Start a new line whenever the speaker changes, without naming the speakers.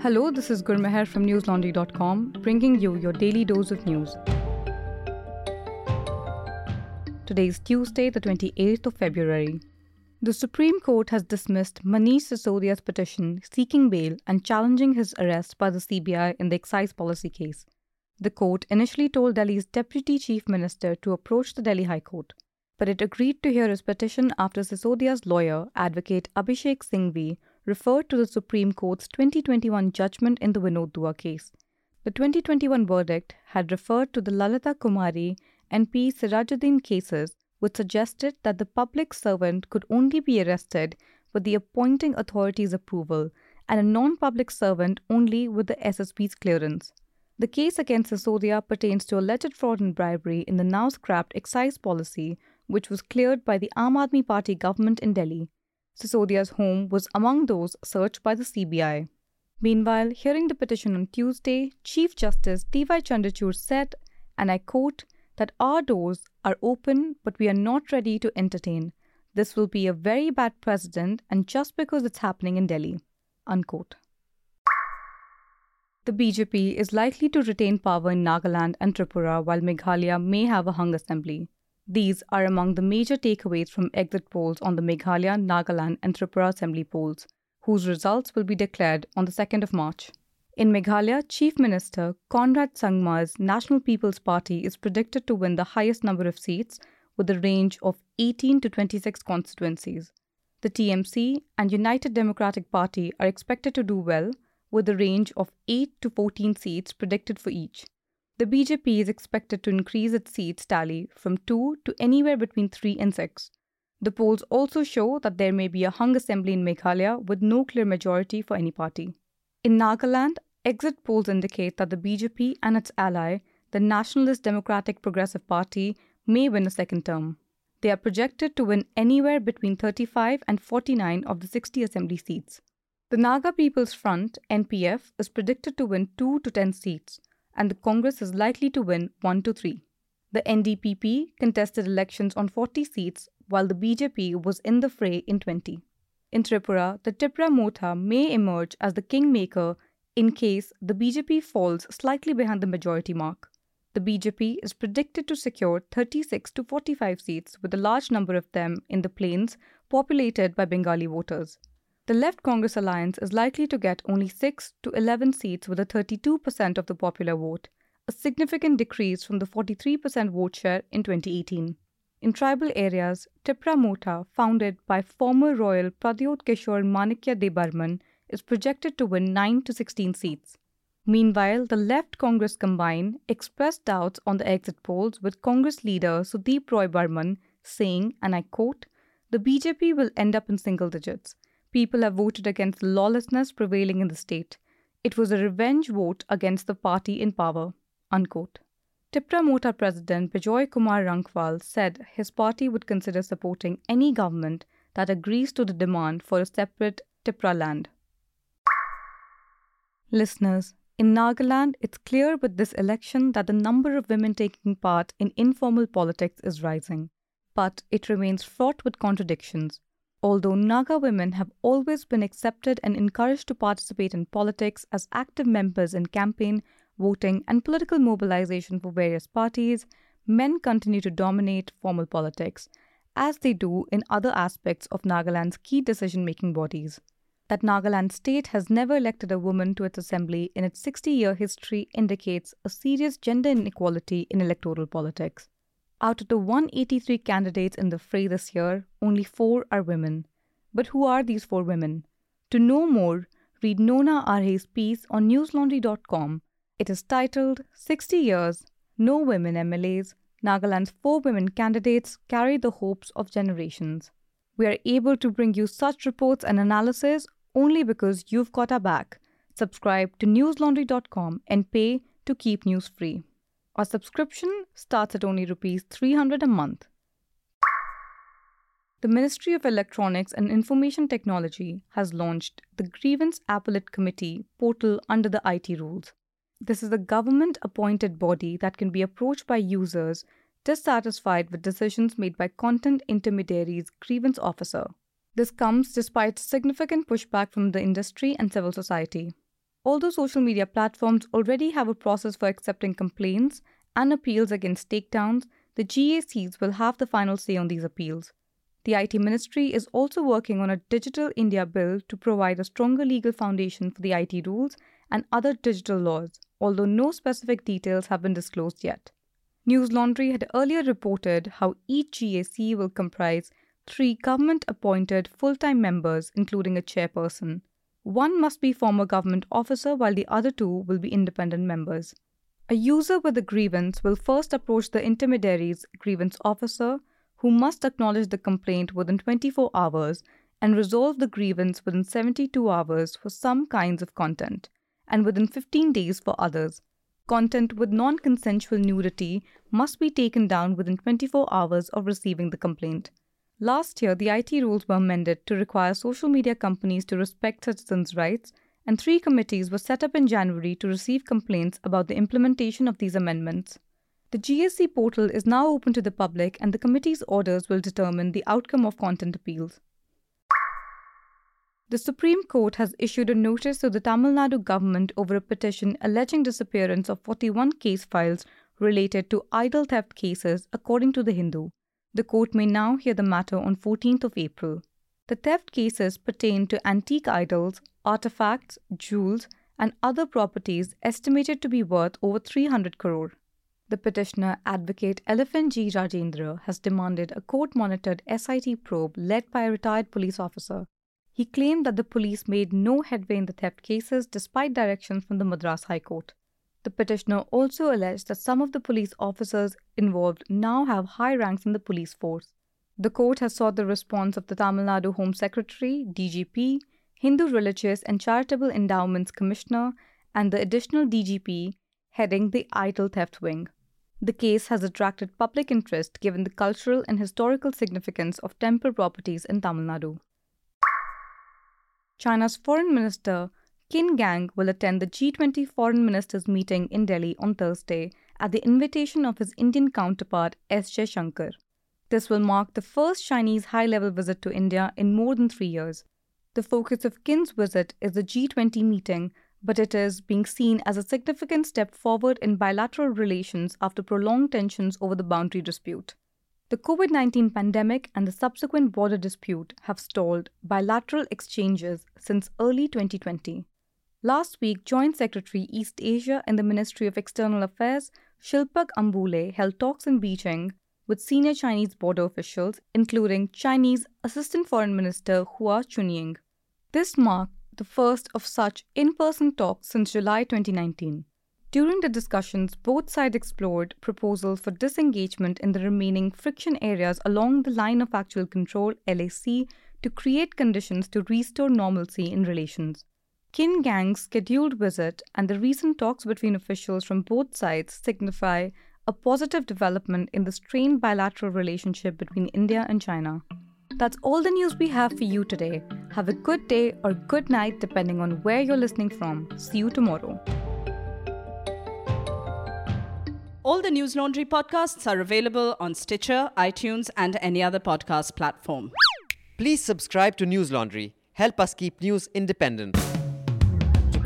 Hello, this is Gurmeher from newslaundry.com, bringing you your daily dose of news. Today is Tuesday, the 28th of February. The Supreme Court has dismissed Manish Sisodia's petition seeking bail and challenging his arrest by the CBI in the excise policy case. The court initially told Delhi's Deputy Chief Minister to approach the Delhi High Court, but it agreed to hear his petition after Sisodia's lawyer, Advocate Abhishek Singhvi, referred to the Supreme Court's 2021 judgment in the Vinod Dua case. The 2021 verdict had referred to the Lalita Kumari and P. Sirajuddin cases, which suggested that the public servant could only be arrested with the appointing authority's approval and a non public servant only with the SSP's clearance. The case against Sisodia pertains to alleged fraud and bribery in the now scrapped excise policy, which was cleared by the Aam Aadmi Party government in Delhi. Sisodia's home was among those searched by the CBI. Meanwhile, hearing the petition on Tuesday, Chief Justice D.Y. Chandrachud said, and I quote, that our doors are open, but we are not ready to entertain. This will be a very bad precedent, and just because it's happening in Delhi. Unquote. The BJP is likely to retain power in Nagaland and Tripura while Meghalaya may have a hung assembly. These are among the major takeaways from exit polls on the Meghalaya, Nagaland, and Tripura assembly polls, whose results will be declared on the 2nd of March. In Meghalaya, Chief Minister Conrad Sangma's National People's Party is predicted to win the highest number of seats with a range of 18 to 26 constituencies. The TMC and United Democratic Party are expected to do well with a range of 8 to 14 seats predicted for each. The BJP is expected to increase its seats tally from 2 to anywhere between 3 and 6. The polls also show that there may be a hung assembly in Meghalaya with no clear majority for any party. In Nagaland, exit polls indicate that the BJP and its ally, the Nationalist Democratic Progressive Party, may win a second term. They are projected to win anywhere between 35 and 49 of the 60 assembly seats. The Naga People's Front, NPF, is predicted to win 2 to 10 seats, and the Congress is likely to win 1 to 3. The NDPP contested elections on 40 seats, while the BJP was in the fray in 20. In Tripura, the Tipra Motha may emerge as the kingmaker in case the BJP falls slightly behind the majority mark. The BJP is predicted to secure 36 to 45 seats, with a large number of them in the plains populated by Bengali voters. The Left Congress alliance is likely to get only 6 to 11 seats with a 32% of the popular vote, a significant decrease from the 43% vote share in 2018. In tribal areas, Tipra Motha, founded by former royal Pradyot Kishore Manikya Debarman, is projected to win 9 to 16 seats. Meanwhile, the Left Congress Combine expressed doubts on the exit polls with Congress leader Sudeep Roy Barman saying, and I quote, the BJP will end up in single digits people have voted against lawlessness prevailing in the state. It was a revenge vote against the party in power. Unquote. Tipra Motha President Bijoy Kumar Hrangkhawl said his party would consider supporting any government that agrees to the demand for a separate Tipra land. Listeners, in Nagaland, it's clear with this election that the number of women taking part in informal politics is rising. But it remains fraught with contradictions. Although Naga women have always been accepted and encouraged to participate in politics as active members in campaign, voting, and political mobilization for various parties, men continue to dominate formal politics, as they do in other aspects of Nagaland's key decision making bodies. That Nagaland state has never elected a woman to its assembly in its 60 year history indicates a serious gender inequality in electoral politics. Out of the 183 candidates in the fray this year, only four are women. But who are these four women? To know more, read Nona Arhe's piece on newslaundry.com. It is titled 60 Years, No Women MLAs, Nagaland's four women candidates carry the hopes of generations. We are able to bring you such reports and analysis only because you've got our back. Subscribe to newslaundry.com and pay to keep news free. Our subscription starts at only rupees 300 a month. The Ministry of Electronics and Information Technology has launched the Grievance Appellate Committee portal under the IT rules. This is a government appointed body that can be approached by users dissatisfied with decisions made by content intermediaries grievance officer. This comes despite significant pushback from the industry and civil society. Although social media platforms already have a process for accepting complaints and appeals against takedowns, the GACs will have the final say on these appeals. The IT Ministry is also working on a Digital India Bill to provide a stronger legal foundation for the IT rules and other digital laws, although no specific details have been disclosed yet. News Laundry had earlier reported how each GAC will comprise three government appointed full time members, including a chairperson. One must be former government officer, while the other two will be independent members. A user with a grievance will first approach the intermediary's grievance officer, who must acknowledge the complaint within 24 hours and resolve the grievance within 72 hours for some kinds of content, and within 15 days for others. Content with non consensual nudity must be taken down within 24 hours of receiving the complaint. Last year, the IT rules were amended to require social media companies to respect citizens' rights, and three committees were set up in January to receive complaints about the implementation of these amendments. The GSC portal is now open to the public, and the committee's orders will determine the outcome of content appeals. The Supreme Court has issued a notice to the Tamil Nadu government over a petition alleging disappearance of 41 case files related to idol theft cases, according to the Hindu. The court may now hear the matter on 14th of April. The theft cases pertain to antique idols, artifacts, jewels, and other properties estimated to be worth over 300 crore. The petitioner, advocate Elephant G. Rajendra, has demanded a court monitored SIT probe led by a retired police officer he claimed that the police made no headway in the theft cases despite directions from the Madras High Court. The petitioner also alleged that some of the police officers involved now have high ranks in the police force. The court has sought the response of the Tamil Nadu Home Secretary, DGP, Hindu Religious and Charitable Endowments Commissioner, and the additional DGP heading the idol theft wing. The case has attracted public interest given the cultural and historical significance of temple properties in Tamil Nadu. China's Foreign Minister Qin Gang will attend the G20 Foreign Ministers meeting in Delhi on Thursday at the invitation of his Indian counterpart S. Jaishankar. This will mark the first Chinese high level visit to India in more than three years. The focus of Qin's visit is the G20 meeting, but it is being seen as a significant step forward in bilateral relations after prolonged tensions over the boundary dispute. The COVID 19 pandemic and the subsequent border dispute have stalled bilateral exchanges since early 2020. Last week, Joint Secretary East Asia in the Ministry of External Affairs, Shilpak Ambule, held talks in Beijing with senior Chinese border officials, including Chinese Assistant Foreign Minister Hua Chunying. This marked the first of such in person talks since July 2019. During the discussions, both sides explored proposals for disengagement in the remaining friction areas along the line of actual control LAC to create conditions to restore normalcy in relations. Qin Gang's scheduled visit and the recent talks between officials from both sides signify a positive development in the strained bilateral relationship between India and China. That's all the news we have for you today. Have a good day or good night depending on where you're listening from. See you tomorrow.
All the News Laundry podcasts are available on Stitcher, iTunes, and any other podcast platform.
Please subscribe to News Laundry. Help us keep news independent.